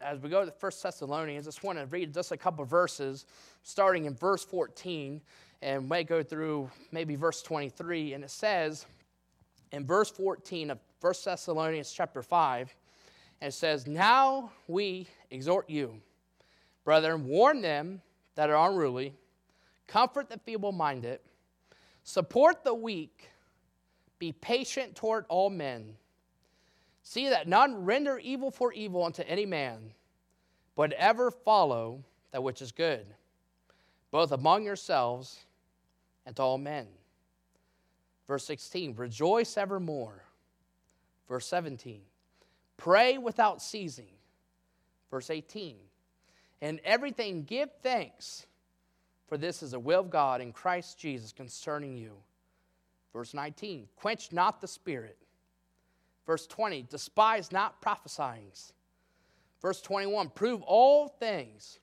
as we go to First Thessalonians, I just want to read just a couple verses, starting in verse 14, and may go through maybe verse 23. And it says in verse 14 of First Thessalonians chapter 5, and it says, Now we exhort you, brethren, warn them that are unruly, comfort the feeble minded, support the weak, be patient toward all men. See that none render evil for evil unto any man, but ever follow that which is good, both among yourselves and to all men. Verse 16, rejoice evermore. Verse 17, pray without ceasing. Verse 18, in everything give thanks, for this is the will of God in Christ Jesus concerning you. Verse 19, quench not the spirit. Verse 20, despise not prophesying. Verse 21, prove all things,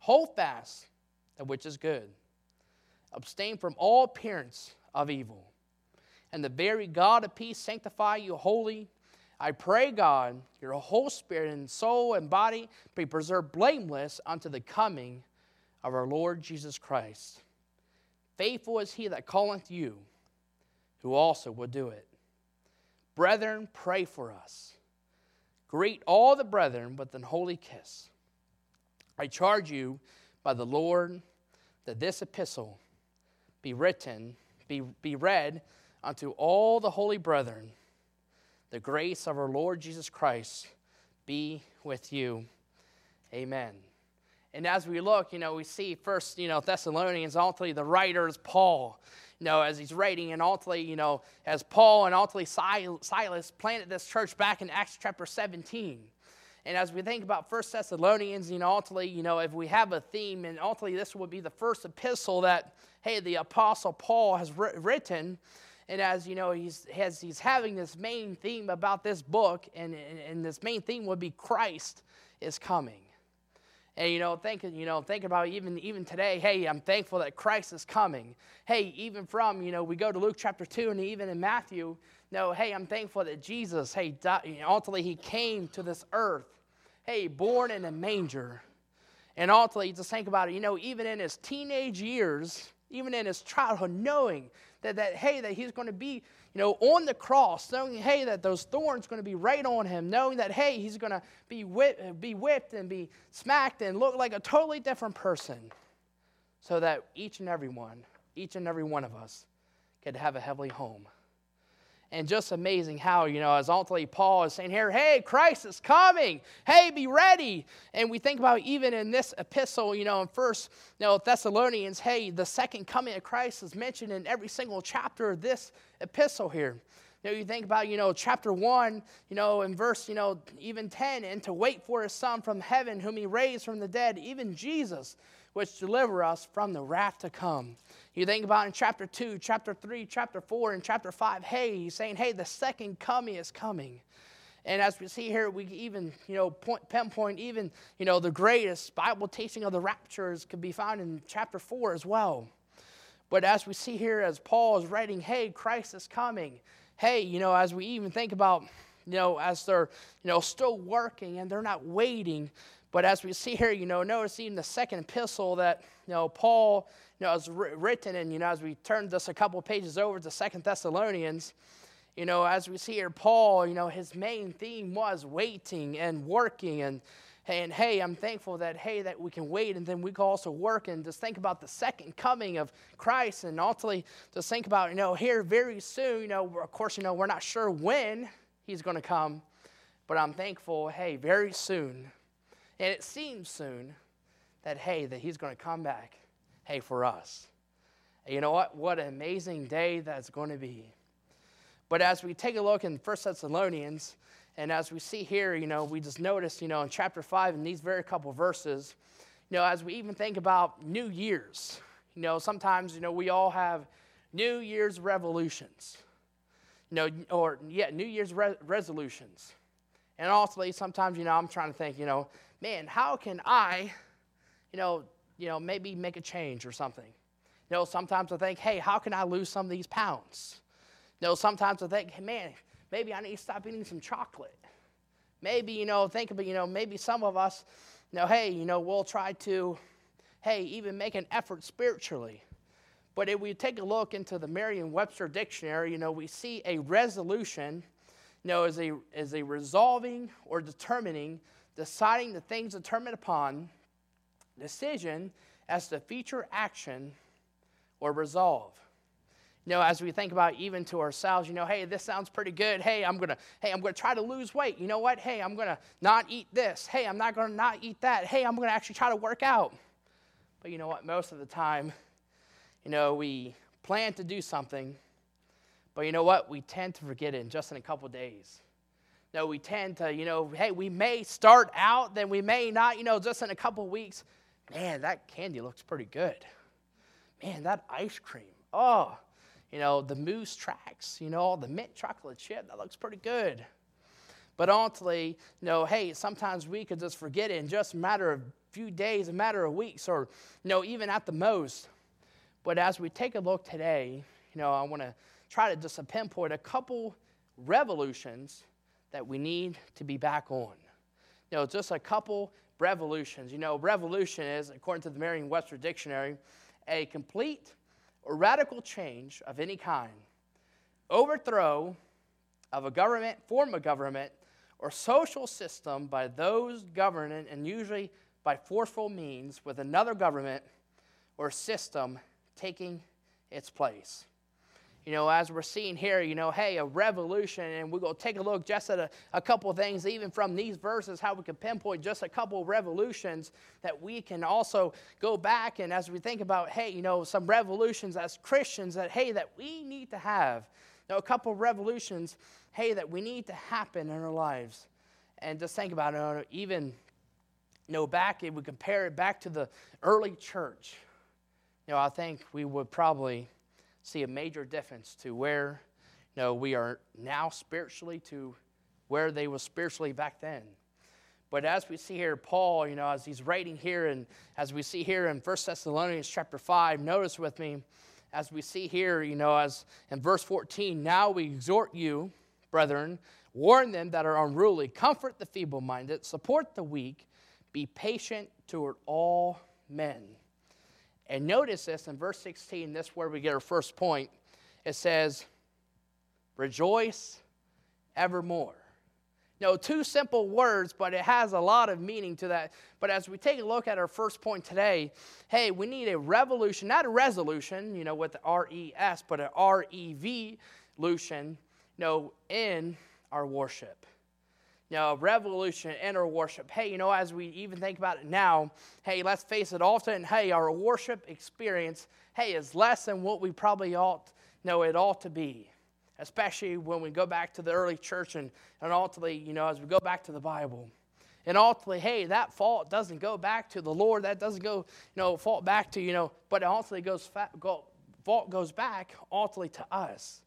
hold fast that which is good, abstain from all appearance of evil. And the very God of peace sanctify you wholly. I pray, God, your whole spirit and soul and body be preserved blameless unto the coming of our Lord Jesus Christ. Faithful is he that calleth you, who also will do it. Brethren, pray for us. Greet all the brethren with an holy kiss. I charge you by the Lord that this epistle be written, be, be read unto all the holy brethren. The grace of our Lord Jesus Christ be with you. Amen. And as we look, you know, we see first, you know, Thessalonians, ultimately the writer is Paul you know, as he's writing, and ultimately, you know, as Paul and ultimately Silas planted this church back in Acts chapter 17. And as we think about First Thessalonians, you know, ultimately, you know, if we have a theme, and ultimately this would be the first epistle that, hey, the Apostle Paul has written. And as you know, he's, has, he's having this main theme about this book, and, and, and this main theme would be Christ is coming. And you know, thinking, you know, thinking about even even today, hey, I'm thankful that Christ is coming. Hey, even from, you know, we go to Luke chapter 2 and even in Matthew, no, hey, I'm thankful that Jesus, hey, died, ultimately he came to this earth. Hey, born in a manger. And ultimately, just think about it, you know, even in his teenage years, even in his childhood, knowing that, that hey, that he's going to be, you know, on the cross, knowing, hey, that those thorns going to be right on him, knowing that, hey, he's going to be, whipped, be whipped and be smacked and look like a totally different person, so that each and every one, each and every one of us could have a heavenly home and just amazing how, you know, as ultimately Paul is saying here, hey, Christ is coming. Hey, be ready. And we think about even in this epistle, you know, in first you know, Thessalonians, hey, the second coming of Christ is mentioned in every single chapter of this epistle here. You know, you think about, you know, chapter 1, you know, in verse, you know, even 10, and to wait for his son from heaven, whom he raised from the dead, even Jesus, which deliver us from the wrath to come. You think about in chapter 2, chapter 3, chapter 4, and chapter 5, hey, he's saying, hey, the second coming is coming. And as we see here, we even, you know, point, pinpoint even, you know, the greatest Bible teaching of the raptures could be found in chapter 4 as well. But as we see here, as Paul is writing, hey, Christ is coming. Hey, you know, as we even think about, you know, as they're, you know, still working and they're not waiting. But as we see here, you know, notice even the second epistle that, you know, Paul, you know, is written, and you know, as we turn just a couple pages over to Second Thessalonians, you know, as we see here, Paul, you know, his main theme was waiting and working and and hey, I'm thankful that hey that we can wait and then we can also work and just think about the second coming of Christ and ultimately just think about you know here very soon. You know, of course, you know we're not sure when He's going to come, but I'm thankful. Hey, very soon, and it seems soon that hey that He's going to come back hey, for us. You know what? What an amazing day that's going to be. But as we take a look in 1 Thessalonians, and as we see here, you know, we just notice, you know, in chapter 5, in these very couple verses, you know, as we even think about New Year's, you know, sometimes, you know, we all have New Year's revolutions, you know, or, yeah, New Year's re- resolutions. And also, sometimes, you know, I'm trying to think, you know, man, how can I, you know, you know, maybe make a change or something. You know, sometimes I think, hey, how can I lose some of these pounds? You know, sometimes I think, hey, man, maybe I need to stop eating some chocolate. maybe, you know, think about, you know, maybe some of us, you know, hey, you know, we'll try to, hey, even make an effort spiritually. But if we take a look into the Merriam Webster dictionary, you know, we see a resolution, know, as a, as a resolving or determining, deciding the things determined upon, decision as to future action or resolve. You know, as we think about even to ourselves, you know, hey, this sounds pretty good. Hey, I'm gonna, hey, I'm gonna try to lose weight. You know what? Hey, I'm gonna not eat this. Hey, I'm not gonna not eat that. Hey, I'm gonna actually try to work out. But you know what? Most of the time, you know, we plan to do something, but you know what? We tend to forget it in just in a couple days. No, we tend to, you know, hey, we may start out, then we may not, you know, just in a couple weeks. Man, that candy looks pretty good. Man, that ice cream. Oh, you know, the Moose Tracks, you know, the mint chocolate chip, that looks pretty good. But ultimately, you know, hey, sometimes we could just forget it in just a matter of a few days, a matter of weeks, or, you know, even at the most. But as we take a look today, you know, I want to try to just pinpoint a couple revolutions that we need to be back on. You know, just a couple revolutions. You know, revolution is, according to the Merriam Webster Dictionary, a complete or radical change of any kind, overthrow of a government, form of government, or social system by those governing, and usually by forceful means, with another government or system taking its place you know, as we're seeing here, you know, hey, a revolution, and we're going to take a look just at a, a couple of things, even from these verses, how we can pinpoint just a couple of revolutions that we can also go back and as we think about, hey, you know, some revolutions as Christians that, hey, that we need to have. You know, a couple of revolutions, hey, that we need to happen in our lives. And just think about it, even, you know, back, if we compare it back to the early church, you know, I think we would probably see a major difference to where you know, we are now spiritually to where they were spiritually back then. But as we see here, Paul, you know, as he's writing here, and as we see here in 1 Thessalonians chapter 5, notice with me, as we see here, you know, as in verse 14, now we exhort you, brethren, warn them that are unruly, comfort the feeble minded, support the weak, be patient toward all men. And notice this in verse 16, this is where we get our first point. It says, Rejoice evermore. No, two simple words, but it has a lot of meaning to that. But as we take a look at our first point today, hey, we need a revolution, not a resolution, you know, with the R E S, but an R E V lution, you know, in our worship you know, revolution in our worship. Hey, you know, as we even think about it now, hey, let's face it, often, hey, our worship experience, hey, is less than what we probably ought, know it ought to be. Especially when we go back to the early church and, and ultimately, you know, as we go back to the Bible. And ultimately, hey, that fault doesn't go back to the Lord. That doesn't go, you know, fault back to, you know, but it ultimately goes, go, fault goes back ultimately to us.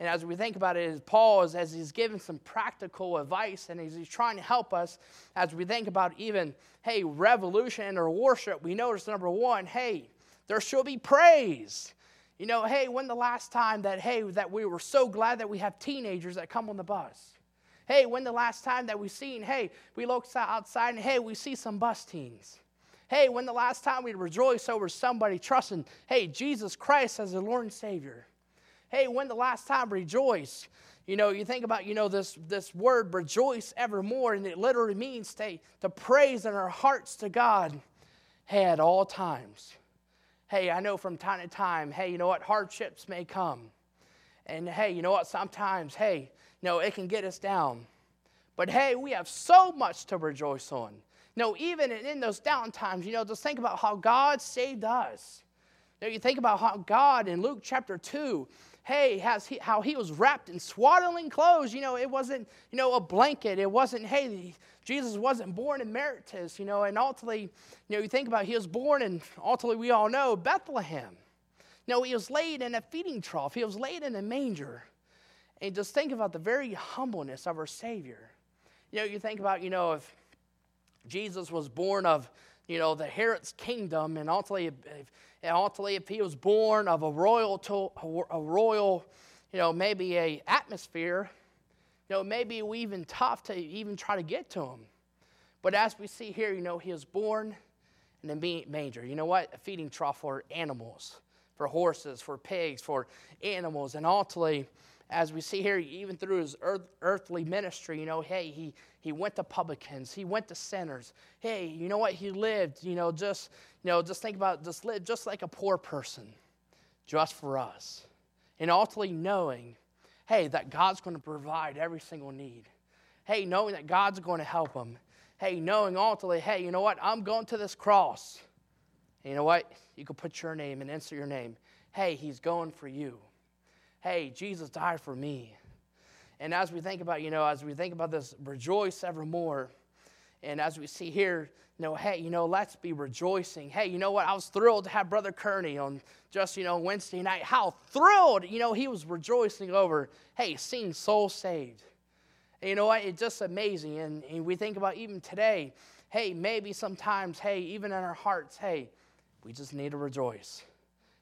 And as we think about it, as Paul is as he's giving some practical advice and as he's trying to help us as we think about even, hey, revolution or worship, we notice number one, hey, there should be praise. You know, hey, when the last time that, hey, that we were so glad that we have teenagers that come on the bus? Hey, when the last time that we've seen, hey, we look outside and hey, we see some bus teens. Hey, when the last time we rejoice over somebody trusting, hey, Jesus Christ as the Lord and Savior? Hey, when the last time rejoice? You know, you think about, you know, this, this word rejoice evermore, and it literally means to, to praise in our hearts to God, hey, at all times. Hey, I know from time to time, hey, you know what, hardships may come. And hey, you know what, sometimes, hey, you know, it can get us down. But hey, we have so much to rejoice on. Know, even in, in those down times, you know, just think about how God saved us. You, know, you think about how God in Luke chapter 2, hey, has he, how he was wrapped in swaddling clothes. You know, it wasn't, you know, a blanket. It wasn't, hey, Jesus wasn't born in Emeritus, you know, and ultimately, you know, you think about it, he was born in, ultimately, we all know, Bethlehem. You know, he was laid in a feeding trough. He was laid in a manger. And just think about the very humbleness of our Savior. You know, you think about, you know, if Jesus was born of, you know, the Herod's kingdom, and ultimately, if, and ultimately, if he was born of a royal, to, a royal, you know, maybe a atmosphere, you know, maybe we even tough to even try to get to him. But as we see here, you know, he was born in a manger. You know what? A feeding trough for animals, for horses, for pigs, for animals. And ultimately, as we see here, even through his earth, earthly ministry, you know, hey, he, he went to publicans, he went to sinners. Hey, you know what? He lived, you know, just, you know, just think about just live just like a poor person, just for us. And ultimately knowing, hey, that God's going to provide every single need. Hey, knowing that God's going to help him. Hey, knowing ultimately, hey, you know what? I'm going to this cross. And you know what? You can put your name and insert your name. Hey, he's going for you hey, Jesus died for me. And as we think about, you know, as we think about this, rejoice evermore. And as we see here, you know, hey, you know, let's be rejoicing. Hey, you know what? I was thrilled to have Brother Kearney on just, you know, Wednesday night. How thrilled, you know, he was rejoicing over, hey, seeing souls saved. And you know what? It's just amazing. And, and we think about even today, hey, maybe sometimes, hey, even in our hearts, hey, we just need to rejoice.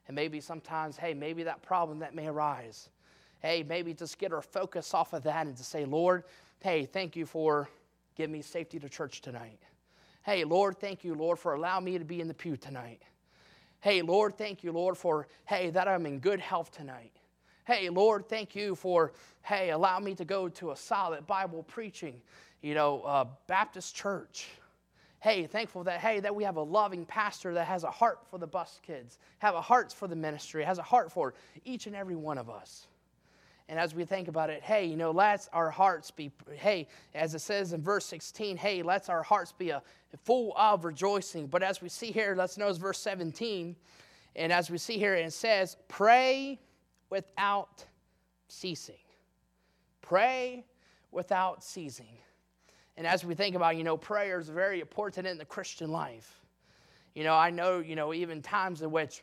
And maybe sometimes, hey, maybe that problem that may arise. Hey, maybe just get our focus off of that and to say, Lord, hey, thank you for giving me safety to church tonight. Hey, Lord, thank you, Lord, for allowing me to be in the pew tonight. Hey, Lord, thank you, Lord, for, hey, that I'm in good health tonight. Hey, Lord, thank you for, hey, allow me to go to a solid Bible preaching, you know, uh, Baptist church hey, thankful that, hey, that we have a loving pastor that has a heart for the bus kids, have a heart for the ministry, has a heart for each and every one of us. And as we think about it, hey, you know, let's our hearts be, hey, as it says in verse 16, hey, let's our hearts be a, full of rejoicing. But as we see here, let's notice verse 17. And as we see here, it says, pray without ceasing. Pray without ceasing. And as we think about, you know, prayer is very important in the Christian life. You know, I know, you know, even times in which,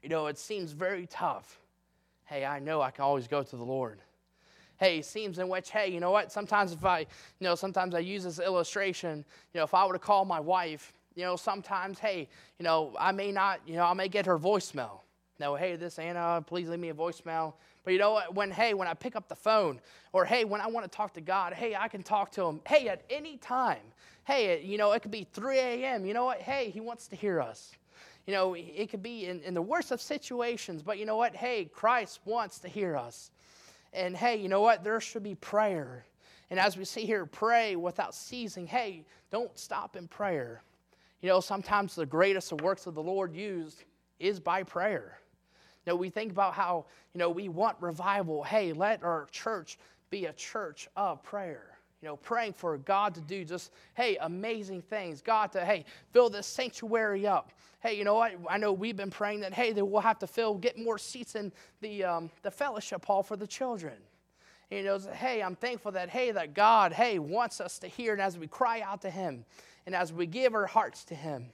you know, it seems very tough. Hey, I know I can always go to the Lord. Hey, seems in which, hey, you know what? Sometimes if I, you know, sometimes I use this illustration, you know, if I were to call my wife, you know, sometimes, hey, you know, I may not, you know, I may get her voicemail. No, hey, this Anna, uh, please leave me a voicemail. But you know what? When, hey, when I pick up the phone, or hey, when I want to talk to God, hey, I can talk to Him. Hey, at any time. Hey, you know, it could be 3 a.m. You know what? Hey, He wants to hear us. You know, it could be in, in the worst of situations, but you know what? Hey, Christ wants to hear us. And hey, you know what? There should be prayer. And as we see here, pray without ceasing. Hey, don't stop in prayer. You know, sometimes the greatest of works of the Lord used is by prayer know, we think about how, you know, we want revival. Hey, let our church be a church of prayer. You know, praying for God to do just, hey, amazing things. God to, hey, fill this sanctuary up. Hey, you know what? I know we've been praying that, hey, that we'll have to fill, get more seats in the, um, the fellowship hall for the children. And, you know, hey, I'm thankful that, hey, that God, hey, wants us to hear. And as we cry out to Him and as we give our hearts to Him,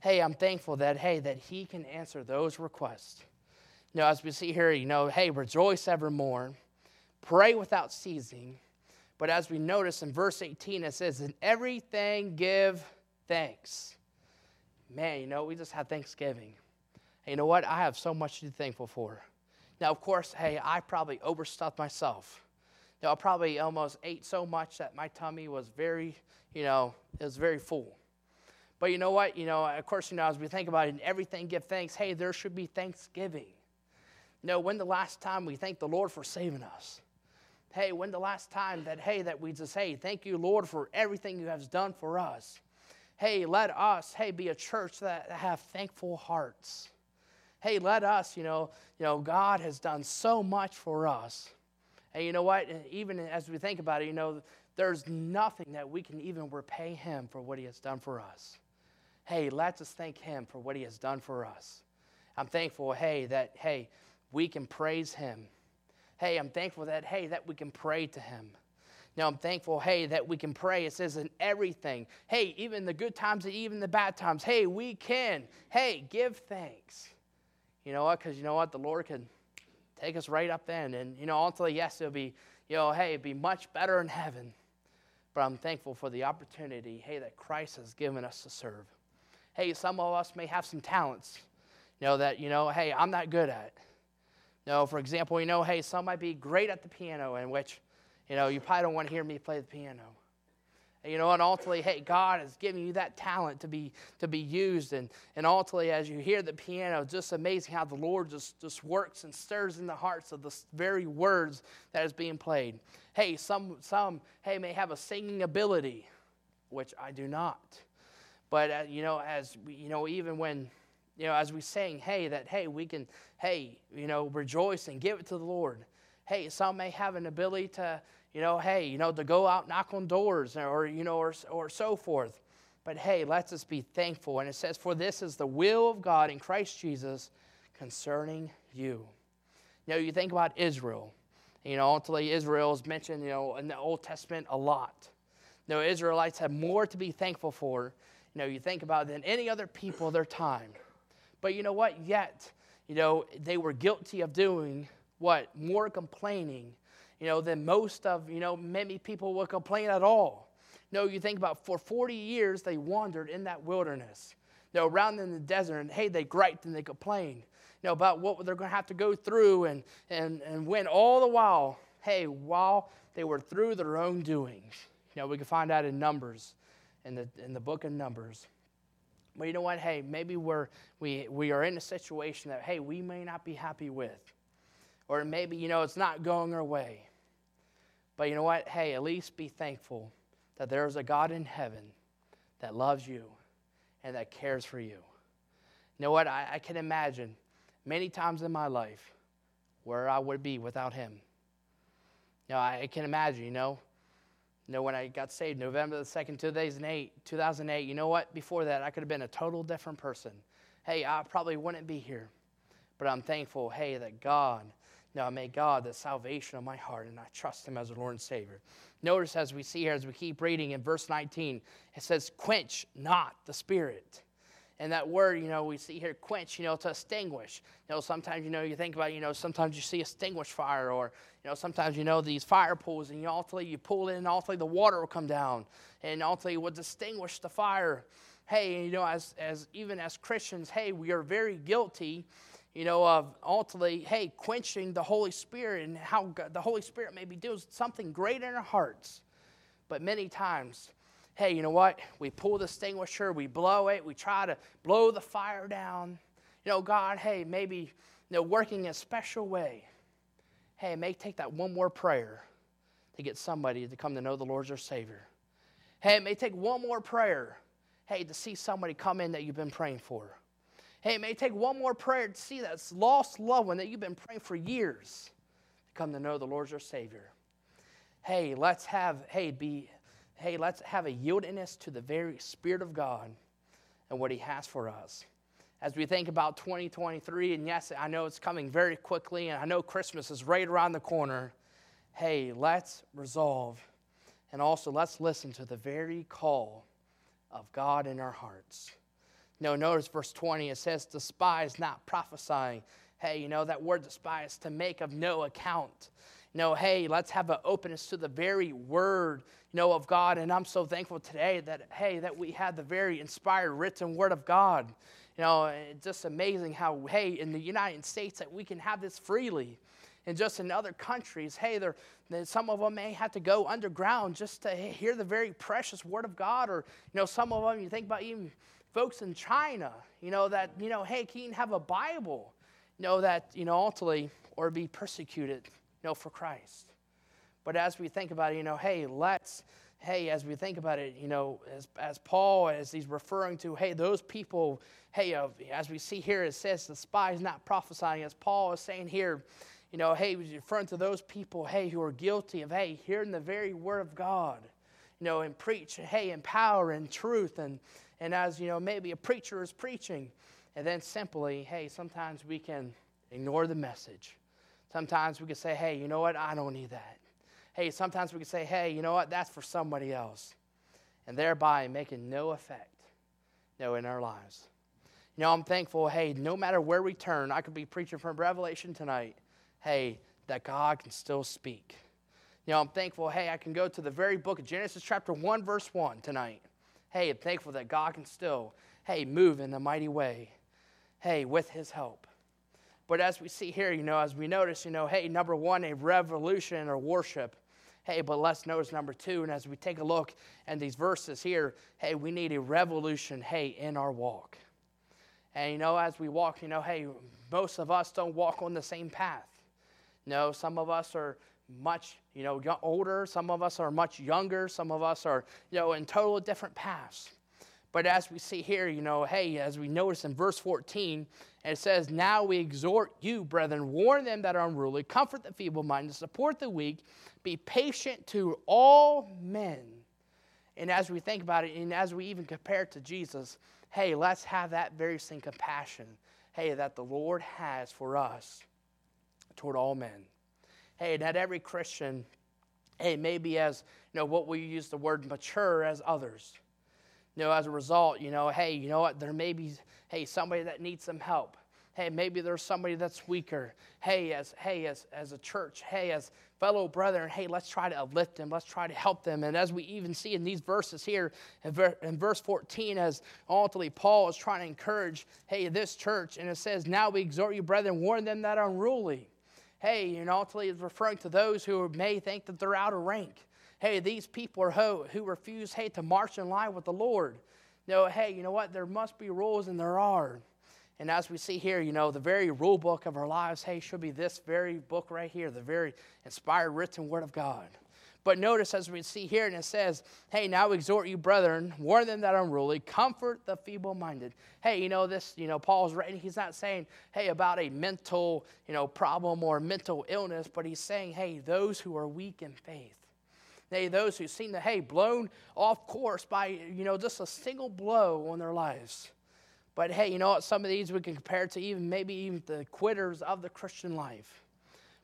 hey, I'm thankful that, hey, that He can answer those requests. You know, as we see here, you know, hey, rejoice evermore, pray without ceasing. But as we notice in verse 18, it says, In everything give thanks. Man, you know, we just had Thanksgiving. You know what? I have so much to be thankful for. Now, of course, hey, I probably overstuffed myself. You know, I probably almost ate so much that my tummy was very, you know, it was very full. But you know what? You know, of course, you know, as we think about it, in everything give thanks, hey, there should be thanksgiving. No, when the last time we thank the Lord for saving us? Hey, when the last time that, hey, that we just, hey, thank you, Lord, for everything you have done for us. Hey, let us, hey, be a church that have thankful hearts. Hey, let us, you know, you know, God has done so much for us. And you know what? Even as we think about it, you know, there's nothing that we can even repay him for what he has done for us. Hey, let's just thank him for what he has done for us. I'm thankful, hey, that, hey, we can praise him. Hey, I'm thankful that, hey, that we can pray to him. Now, I'm thankful, hey, that we can pray. It says in everything. Hey, even the good times and even the bad times. Hey, we can. Hey, give thanks. You know what? Because you know what? The Lord can take us right up then. And, you know, ultimately, yes, it'll be, you know, hey, it'll be much better in heaven. But I'm thankful for the opportunity, hey, that Christ has given us to serve. Hey, some of us may have some talents, you know, that, you know, hey, I'm not good at. No, for example, you know, hey, some might be great at the piano, in which, You know, you probably don't want to hear me play the piano. You know, and ultimately, hey, God has given you that talent to be to be used. And, and ultimately, as you hear the piano, just amazing how the Lord just, just works and stirs in the hearts of the very words that is being played. Hey, some some hey may have a singing ability, which I do not. But uh, you know, as you know, even when you know, as we sing, hey, that hey, we can, hey, you know, rejoice and give it to the Lord. Hey, some may have an ability to you know, hey, you know, to go out knock on doors or, you know, or, or so forth. But hey, let's us be thankful. And it says, For this is the will of God in Christ Jesus concerning you. You know, you think about Israel. You know, ultimately, Israel is mentioned, you know, in the Old Testament a lot. Know, Israelites have more to be thankful for, you know, you think about than any other people of their time. But you know what? Yet, you know, they were guilty of doing what? More complaining you know, than most of, you know, many people will complain at all. No, you think about for 40 years they wandered in that wilderness. You know, around in the desert, and hey, they griped and they complained, you know, about what they're going to have to go through and, and, and when all the while, hey, while they were through their own doings. You know, we can find out in Numbers, in the, in the book of Numbers. But you know what? Hey, maybe we're, we, we are in a situation that, hey, we may not be happy with. Or maybe, you know, it's not going our way. But you know what? Hey, at least be thankful that there is a God in heaven that loves you and that cares for you. You know what? I, I can imagine many times in my life where I would be without Him. You know, I, I can imagine, you know, you know, when I got saved, November the 2nd, 2008, 2008, you know what? Before that, I could have been a total different person. Hey, I probably wouldn't be here. But I'm thankful, hey, that God now may God the salvation of my heart, and I trust him as a Lord and Savior. Notice as we see here, as we keep reading in verse 19, it says, quench not the spirit. And that word, you know, we see here, quench, you know, to extinguish. You know, sometimes, you know, you think about, you know, sometimes you see extinguished fire, or, you know, sometimes, you know, these fire pools, and you ultimately you pull it, and ultimately the water will come down, and ultimately would extinguish the fire. Hey, you know, as, as even as Christians, hey, we are very guilty you know, of ultimately, hey, quenching the Holy Spirit and how God, the Holy Spirit maybe does something great in our hearts. But many times, hey, you know what? We pull the extinguisher, we blow it, we try to blow the fire down. You know, God, hey, maybe, you know, working in a special way. Hey, may take that one more prayer to get somebody to come to know the Lord as their Savior. Hey, it may take one more prayer, hey, to see somebody come in that you've been praying for. Hey, it may take one more prayer to see that lost loved one that you've been praying for years to come to know the Lord Lord's their Savior. Hey, let's have, hey, be, hey, let's have a yieldedness to the very Spirit of God and what He has for us. As we think about 2023, and yes, I know it's coming very quickly, and I know Christmas is right around the corner. Hey, let's resolve and also let's listen to the very call of God in our hearts. No, notice verse 20, it says, despise not prophesying. Hey, you know, that word despise, to make of no account. Know, hey, let's have an openness to the very word, you know, of God. And I'm so thankful today that, hey, that we had the very inspired written word of God. You know, it's just amazing how, hey, in the United States that we can have this freely. And just in other countries, hey, there, some of them may have to go underground just to hear the very precious word of God. Or, you know, some of them, you think about even folks in China, you know, that, you know, hey, can you have a Bible? You know, that, you know, ultimately, or be persecuted, know, for Christ. But as we think about it, you know, hey, let's, hey, as we think about it, you know, as, as Paul, as he's referring to, hey, those people, hey, uh, as we see here, it says the spies not prophesying, as Paul is saying here, you know, hey, he's referring to those people, hey, who are guilty of, hey, hearing the very word of God, you know, and preach, hey, in power and truth and, and as you know, maybe a preacher is preaching, and then simply, hey, sometimes we can ignore the message. Sometimes we can say, hey, you know what? I don't need that. Hey, sometimes we can say, hey, you know what? That's for somebody else. And thereby making no effect know, in our lives. You know, I'm thankful, hey, no matter where we turn, I could be preaching from Revelation tonight, hey, that God can still speak. You know, I'm thankful, hey, I can go to the very book of Genesis, chapter 1, verse 1 tonight hey, I'm thankful that God can still, hey, move in a mighty way, hey, with his help. But as we see here, you know, as we notice, you know, hey, number one, a revolution or worship. Hey, but let's notice number two. And as we take a look at these verses here, hey, we need a revolution, hey, in our walk. And you know, as we walk, you know, hey, most of us don't walk on the same path. You No, some of us are much, you know, older. Some of us are much younger. Some of us are, you know, in total different paths. But as we see here, you know, hey, as we notice in verse 14, it says, Now we exhort you, brethren, warn them that are unruly, comfort the feeble minded, support the weak, be patient to all men. And as we think about it, and as we even compare it to Jesus, hey, let's have that very same compassion, hey, that the Lord has for us toward all men. Hey, not every Christian, hey, maybe as, you know, what we use the word mature as others. You know, as a result, you know, hey, you know what, there may be, hey, somebody that needs some help. Hey, maybe there's somebody that's weaker. Hey, as hey, as, as a church, hey, as fellow brethren, hey, let's try to uplift them. Let's try to help them. And as we even see in these verses here, in, verse 14, as ultimately Paul is trying to encourage, hey, this church, and it says, Now we exhort you, brethren, warn them that unruly. Hey, and ultimately is referring to those who may think that they're out of rank. Hey, these people are who, who refuse, hey, to march in line with the Lord. Know, hey, you know what? There must be rules, and there are. And as we see here, you know, the very rule book of our lives, hey, should be this very book right here, the very inspired, written Word of God. But notice as we see here, and it says, Hey, now exhort you, brethren, warn them that are unruly, comfort the feeble minded. Hey, you know, this, you know, Paul's writing, he's not saying, hey, about a mental, you know, problem or mental illness, but he's saying, hey, those who are weak in faith. Hey, those who seem to, hey, blown off course by, you know, just a single blow on their lives. But hey, you know what? Some of these we can compare to even maybe even the quitters of the Christian life.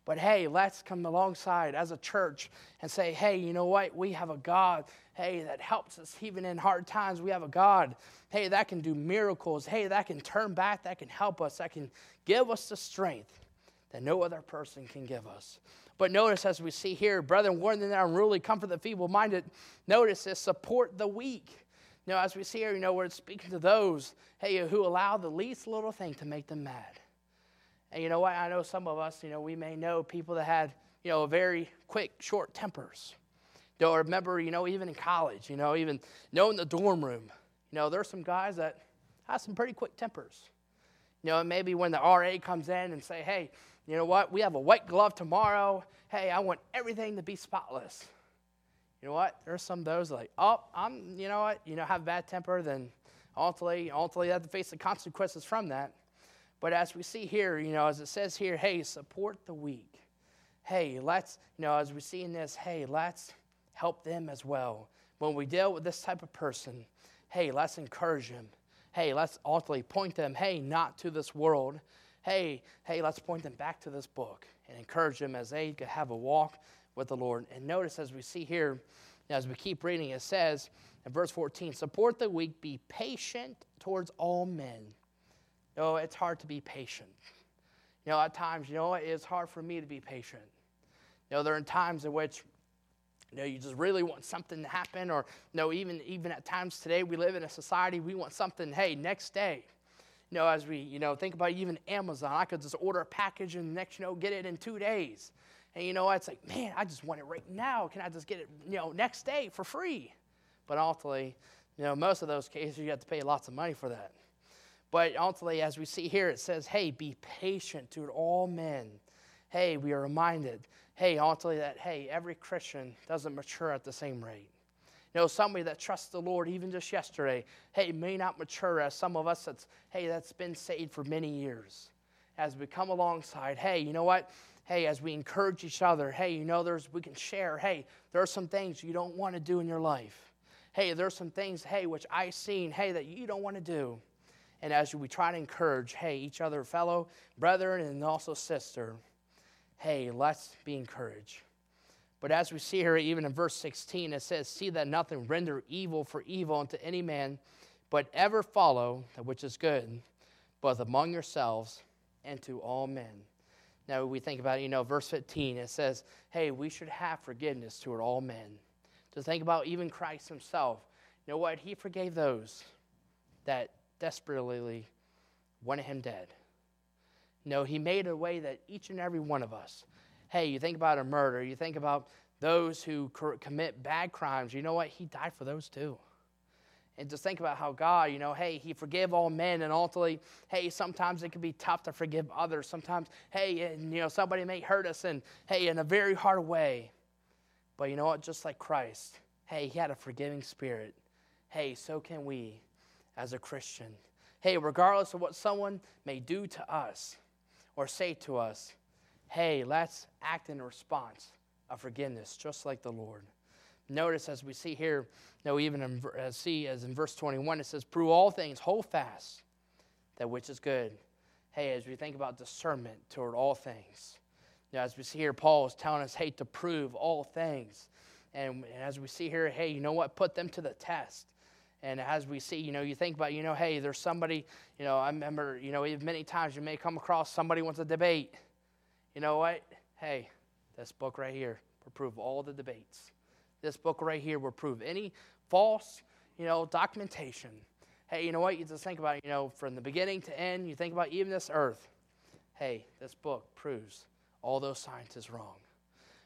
But hey, let's come alongside as a church and say, hey, you know what? We have a God, hey, that helps us even in hard times. We have a God, hey, that can do miracles. Hey, that can turn back, that can help us, that can give us the strength that no other person can give us. But notice as we see here, brethren, warn that unruly, comfort the feeble minded. Notice this support the weak. Know, as we see here, you know, we're speaking to those, hey, who allow the least little thing to make them mad. And you know what? I know some of us, you know, we may know people that had, you know, very quick, short tempers. Know, remember, you know, even in college, you know, even knowing the dorm room, you know, there's some guys that have some pretty quick tempers. You know, maybe when the RA comes in and say, hey, you know what? We have a white glove tomorrow. Hey, I want everything to be spotless. You know what? There's some of those like, oh, I'm, you know what? You know, have bad temper, then ultimately, ultimately, you have to face the consequences from that. But as we see here, you know, as it says here, hey, support the weak. Hey, let's, you know, as we see in this, hey, let's help them as well. When we deal with this type of person, hey, let's encourage them. Hey, let's ultimately point them, hey, not to this world. Hey, hey, let's point them back to this book and encourage them as they could have a walk with the Lord. And notice as we see here, as we keep reading, it says in verse 14, support the weak, be patient towards all men. Know, it's hard to be patient. You know, at times, you know, it's hard for me to be patient. You know, there are times in which you know, you just really want something to happen, or you know, even even at times today we live in a society we want something, hey, next day. You know, as we, you know, think about even Amazon, I could just order a package and next, you know, get it in two days. And you know, it's like, man, I just want it right now. Can I just get it, you know, next day for free? But ultimately, you know, most of those cases you have to pay lots of money for that. But ultimately, as we see here, it says, hey, be patient to all men. Hey, we are reminded, hey, ultimately, that, hey, every Christian doesn't mature at the same rate. Know, somebody that trusts the Lord even just yesterday, hey, may not mature as some of us that's, hey, that's been saved for many years. As we come alongside, hey, you know what? hey, as we encourage each other, hey, you know, there's we can share, hey, there are some things you don't want to do in your life. Hey, there's some things, hey, which I've seen, hey, that you don't want to do. And as we try to encourage, hey, each other, fellow brethren and also sister, hey, let's be encouraged. But as we see here, even in verse 16, it says, See that nothing render evil for evil unto any man, but ever follow that which is good, both among yourselves and to all men. Now we think about, you know, verse 15, it says, hey, we should have forgiveness toward all men. To think about even Christ himself. You know what? He forgave those that desperately wanted him dead. no, he made a way that each and every one of us, hey, you think about a murder, you think about those who commit bad crimes, you know what? He died for those too. And just think about how God, you know, hey, He forgave all men, and ultimately, hey, sometimes it can be tough to forgive others. Sometimes, hey, and, you know, somebody may hurt us, and hey, in a very hard way. But you know what? Just like Christ, hey, He had a forgiving spirit. Hey, so can we as a Christian. Hey, regardless of what someone may do to us or say to us, hey, let's act in response of forgiveness, just like the Lord. Notice as we see here, know, even in, see as in verse 21, it says, Prove all things, hold fast that which is good. Hey, as we think about discernment toward all things, now, as we see here, Paul is telling us, hey, to prove all things. And, and as we see here, hey, you know what? Put them to the test. And as we see, you know, you think about, you know, hey, there's somebody, you know, I remember, you know, many times you may come across somebody wants a debate. You know what? Hey, this book right here will prove all the debates. This book right here will prove any false, you know, documentation. Hey, you know what? You just think about it, you know, from the beginning to end, you think about even this earth. Hey, this book proves all those scientists wrong.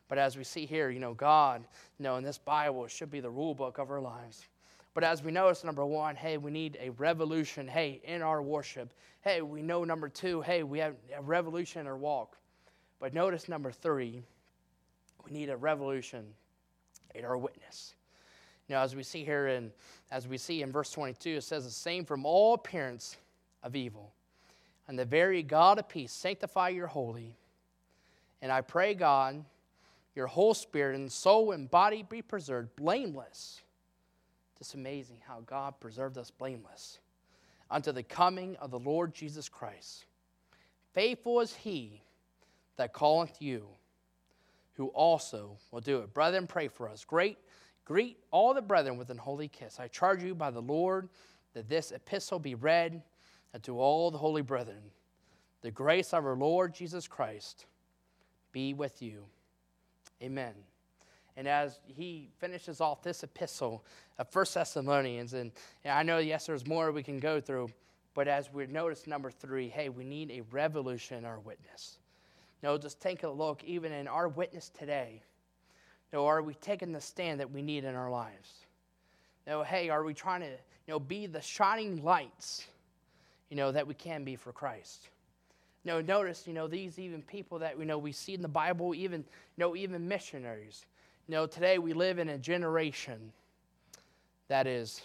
But as we see here, you know, God, you know, in this Bible should be the rule book of our lives. But as we notice, number one, hey, we need a revolution, hey, in our worship. Hey, we know number two, hey, we have a revolution in our walk. But notice number three, we need a revolution in our witness. Now, as we see here and as we see in verse 22, it says the same from all appearance of evil. And the very God of peace sanctify your holy. And I pray, God, your whole spirit and soul and body be preserved blameless it's amazing how God preserved us blameless unto the coming of the Lord Jesus Christ. Faithful is he that calleth you, who also will do it. Brethren, pray for us. Great, greet all the brethren with an holy kiss. I charge you by the Lord that this epistle be read unto all the holy brethren. The grace of our Lord Jesus Christ be with you. Amen. And as he finishes off this epistle of First Thessalonians, and, and I know, yes, there's more we can go through, but as we notice number three, hey, we need a revolution in our witness. You know, just take a look, even in our witness today. You know, are we taking the stand that we need in our lives? You know, hey, are we trying to, you know, be the shining lights, you know, that we can be for Christ? You know, notice, you know, these even people that we know we see in the Bible, even, you know, even missionaries. You know, today we live in a generation that is,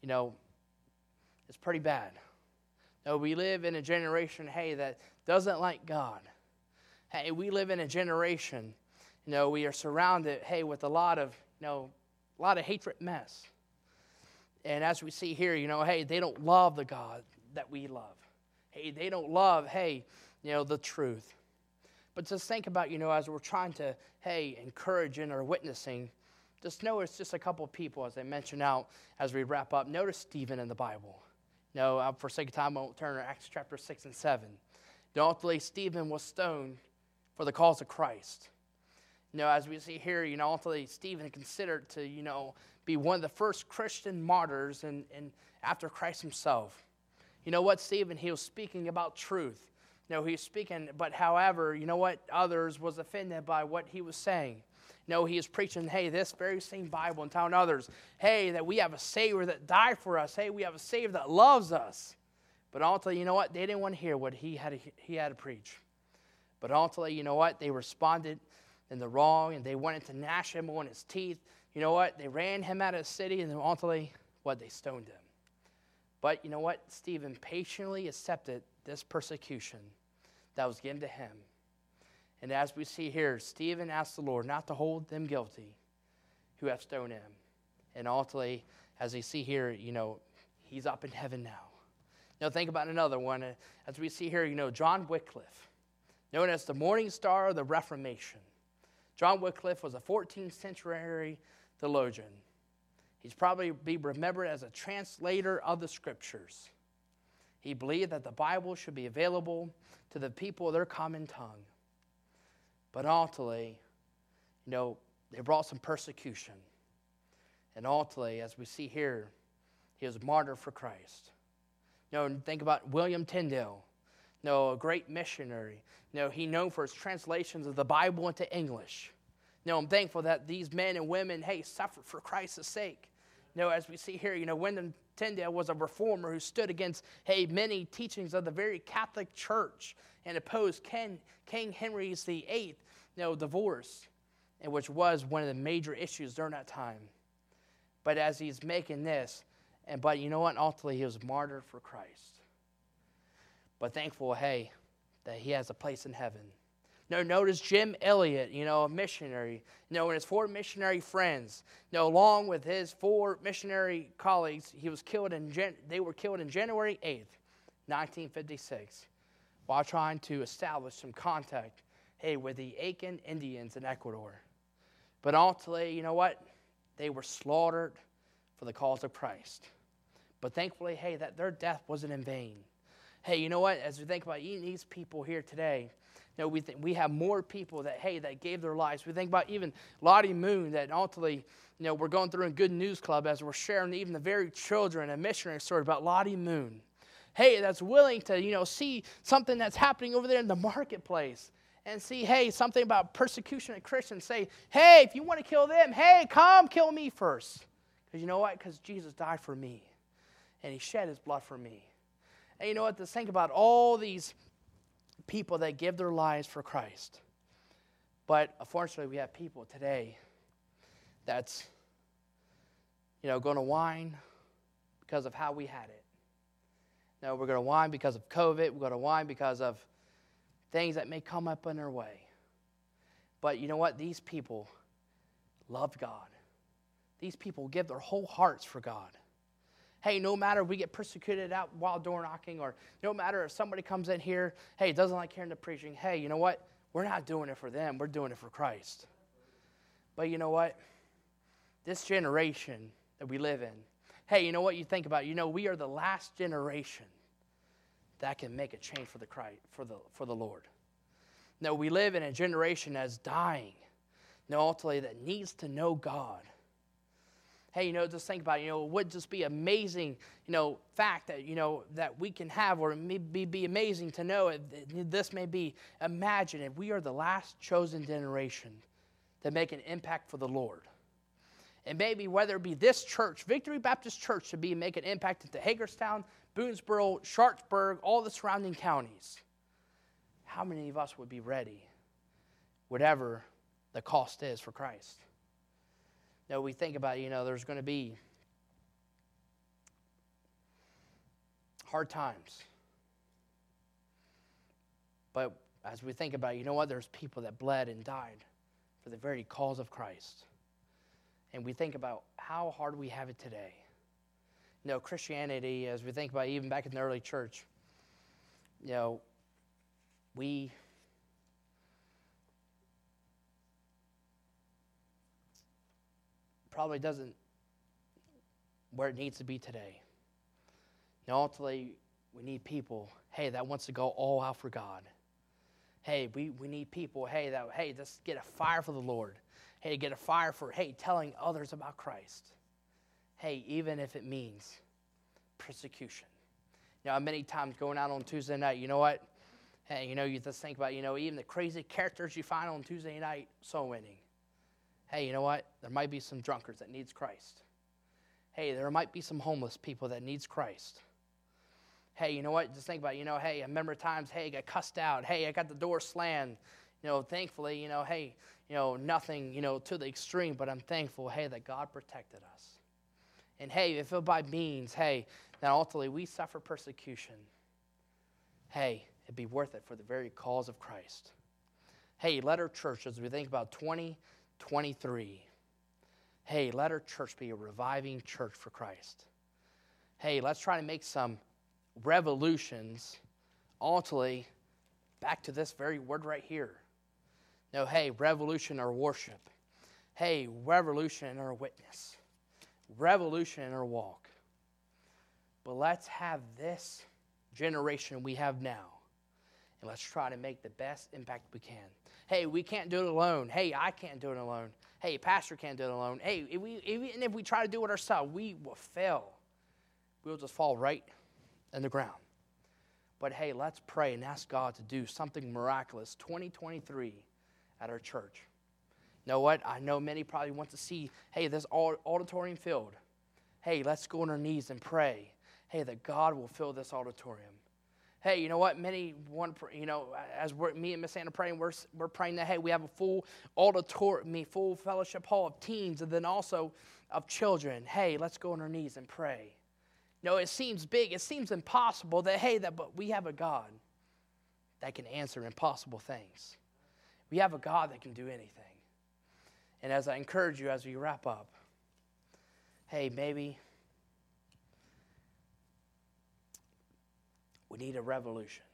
you know, it's pretty bad. No, we live in a generation, hey, that doesn't like God. Hey, we live in a generation, you know, we are surrounded, hey, with a lot of, you know, a lot of hatred mess. And as we see here, you know, hey, they don't love the God that we love. Hey, they don't love, hey, you know, the truth. But just think about, you know, as we're trying to, hey, encourage in our witnessing, just notice just a couple people, as I mentioned out as we wrap up. Notice Stephen in the Bible. You know, uh, for sake of time, I won't turn to Acts chapter 6 and 7. Ultimately, Stephen was stoned for the cause of Christ. You know, as we see here, you know, ultimately, Stephen considered to, you know, be one of the first Christian martyrs and, and after Christ himself. You know what, Stephen? He was speaking about truth. You know, he's speaking, but however, you know what? Others was offended by what he was saying. No, he is preaching, hey, this very same Bible and telling others, hey, that we have a Savior that died for us. Hey, we have a Savior that loves us. But ultimately, you know what? They didn't want to hear what he had to, he had to preach. But ultimately, you know what? They responded in the wrong and they wanted to gnash him on his teeth. You know what? They ran him out of the city and then ultimately, what? They stoned him. But you know what? Stephen patiently accepted this persecution that was given to him. And as we see here, Stephen asked the Lord not to hold them guilty who have stoned him. And ultimately, as we see here, you know, he's up in heaven now. Now, think about another one. Uh, as we see here, you know, John Wycliffe, known as the morning star of the Reformation. John Wycliffe was a 14th century theologian. He's probably be remembered as a translator of the scriptures. He believed that the Bible should be available to the people of their common tongue. But ultimately, you know, they brought some persecution. And ultimately, as we see here, he was martyred for Christ. You know, think about William Tyndale, know, a great missionary. No, he known for his translations of the Bible into English. No, I'm thankful that these men and women, hey, suffered for Christ's sake. Know, as we see here, you know, William Tyndale was a reformer who stood against, hey, many teachings of the very Catholic Church and opposed Ken, King Henry's VIII, you know, divorce, and which was one of the major issues during that time. But as he's making this, and but you know what? Ultimately, he was martyred for Christ. But thankful, hey, that he has a place in heaven. No, notice Jim Elliot, you know, a missionary, you know, and his four missionary friends, you know, along with his four missionary colleagues, he was killed in they were killed in January 8th, 1956, while trying to establish some contact, hey, with the Auca Indians in Ecuador. But ultimately, you know what? They were slaughtered for the cause of Christ. But thankfully, hey, that their death wasn't in vain. Hey, you know what? As we think about even these people here today, you know, we, th- we have more people that, hey, that gave their lives. We think about even Lottie Moon that ultimately, you know, we're going through in Good News Club as we're sharing even the very children a missionary story about Lottie Moon. Hey, that's willing to, you know, see something that's happening over there in the marketplace and see, hey, something about persecution of Christians. Say, hey, if you want to kill them, hey, come kill me first. Because you know what? Because Jesus died for me and he shed his blood for me. And you know what? To think about all these people that give their lives for Christ. But unfortunately, we have people today that's, you know, going to whine because of how we had it. No, we're going to whine because of COVID. We're going to whine because of things that may come up in their way. But you know what? These people love God. These people give their whole hearts for God hey, no matter if we get persecuted out while door knocking, or no matter if somebody comes in here, hey, doesn't like hearing the preaching, hey, you know what? We're not doing it for them, we're doing it for Christ. But you know what? This generation that we live in, hey, you know what you think about? You know, we are the last generation that can make a change for the Christ, for the for the Lord. No, we live in a generation that's dying. No, ultimately that needs to know God hey, you know, just think about it, you know, it would just be amazing, you know, fact that, you know, that we can have, or it may be, be amazing to know, it, this may be, imagine if we are the last chosen generation to make an impact for the Lord. And maybe whether it be this church, Victory Baptist Church, to be make an impact into Hagerstown, Boonsboro, Sharpsburg, all the surrounding counties. How many of us would be ready, whatever the cost is for Christ? Know, we think about, you know, there's going to be hard times. But as we think about, you know what, there's people that bled and died for the very cause of Christ. And we think about how hard we have it today. You know, Christianity, as we think about even back in the early church, you know, we probably doesn't where it needs to be today. Now, ultimately, we need people, hey, that wants to go all out for God. Hey, we, we need people, hey, that, hey, just get a fire for the Lord. Hey, get a fire for, hey, telling others about Christ. Hey, even if it means persecution. You know, many times going out on Tuesday night, you know what? Hey, you know, you just think about, you know, even the crazy characters you find on Tuesday night soul winning hey, you know what? There might be some drunkards that needs Christ. Hey, there might be some homeless people that needs Christ. Hey, you know what? Just think about, it. you know, hey, I remember times, hey, I got cussed out. Hey, I got the door slammed. You know, thankfully, you know, hey, you know, nothing, you know, to the extreme, but I'm thankful, hey, that God protected us. And hey, if it by means, hey, that ultimately we suffer persecution, hey, it'd be worth it for the very cause of Christ. Hey, let our church, as we think about 20, 23. Hey, let our church be a reviving church for Christ. Hey, let's try to make some revolutions, ultimately, back to this very word right here. No, hey, revolution or worship. Hey, revolution in our witness. Revolution in our walk. But let's have this generation we have now, let's try to make the best impact we can. Hey, we can't do it alone. Hey, I can't do it alone. Hey, pastor can't do it alone. Hey, if we, even if we try to do it ourselves, we will fail. We'll just fall right in the ground. But hey, let's pray and ask God to do something miraculous 2023 at our church. know what? I know many probably want to see, hey, this auditorium filled. Hey, let's go on our knees and pray. Hey, that God will fill this auditorium. Hey, you know what? Many want, you know, as we're, me and Miss Anna praying, we're, we're praying that, hey, we have a full auditorium, full fellowship hall of teens and then also of children. Hey, let's go on our knees and pray. Know, it seems big, it seems impossible that, hey, that, but we have a God that can answer impossible things. We have a God that can do anything. And as I encourage you as we wrap up, hey, maybe we need a revolution.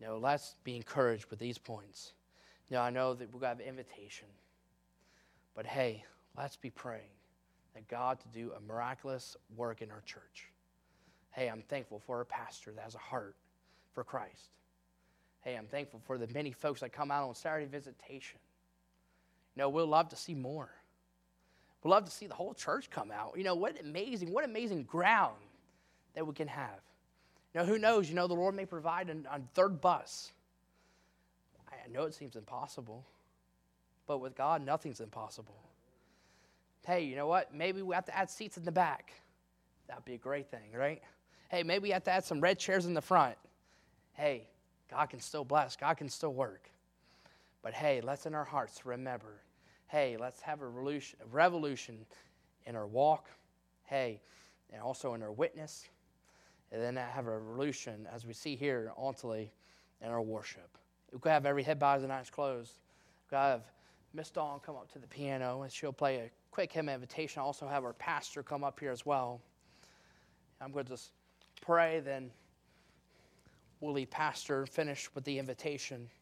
Know, let's be encouraged with these points. You know, I know that we're going to have invitation. But hey, let's be praying that God to do a miraculous work in our church. Hey, I'm thankful for a pastor that has a heart for Christ. Hey, I'm thankful for the many folks that come out on Saturday visitation. You know, we'll love to see more. We'd love to see the whole church come out. You know, what amazing, what amazing ground that we can have. Know, who knows? You know, the Lord may provide a third bus. I know it seems impossible, but with God, nothing's impossible. Hey, you know what? Maybe we have to add seats in the back. That'd be a great thing, right? Hey, maybe we have to add some red chairs in the front. Hey, God can still bless, God can still work. But hey, let's in our hearts remember hey, let's have a revolution, a revolution in our walk, hey, and also in our witness, and then have a revolution, as we see here, ultimately, in our worship. We could have every head bowed and eyes closed. We could have Miss Dawn come up to the piano, and she'll play a quick hymn invitation. I'll also have our pastor come up here as well. I'm going to just pray, then we'll leave pastor finish with the invitation.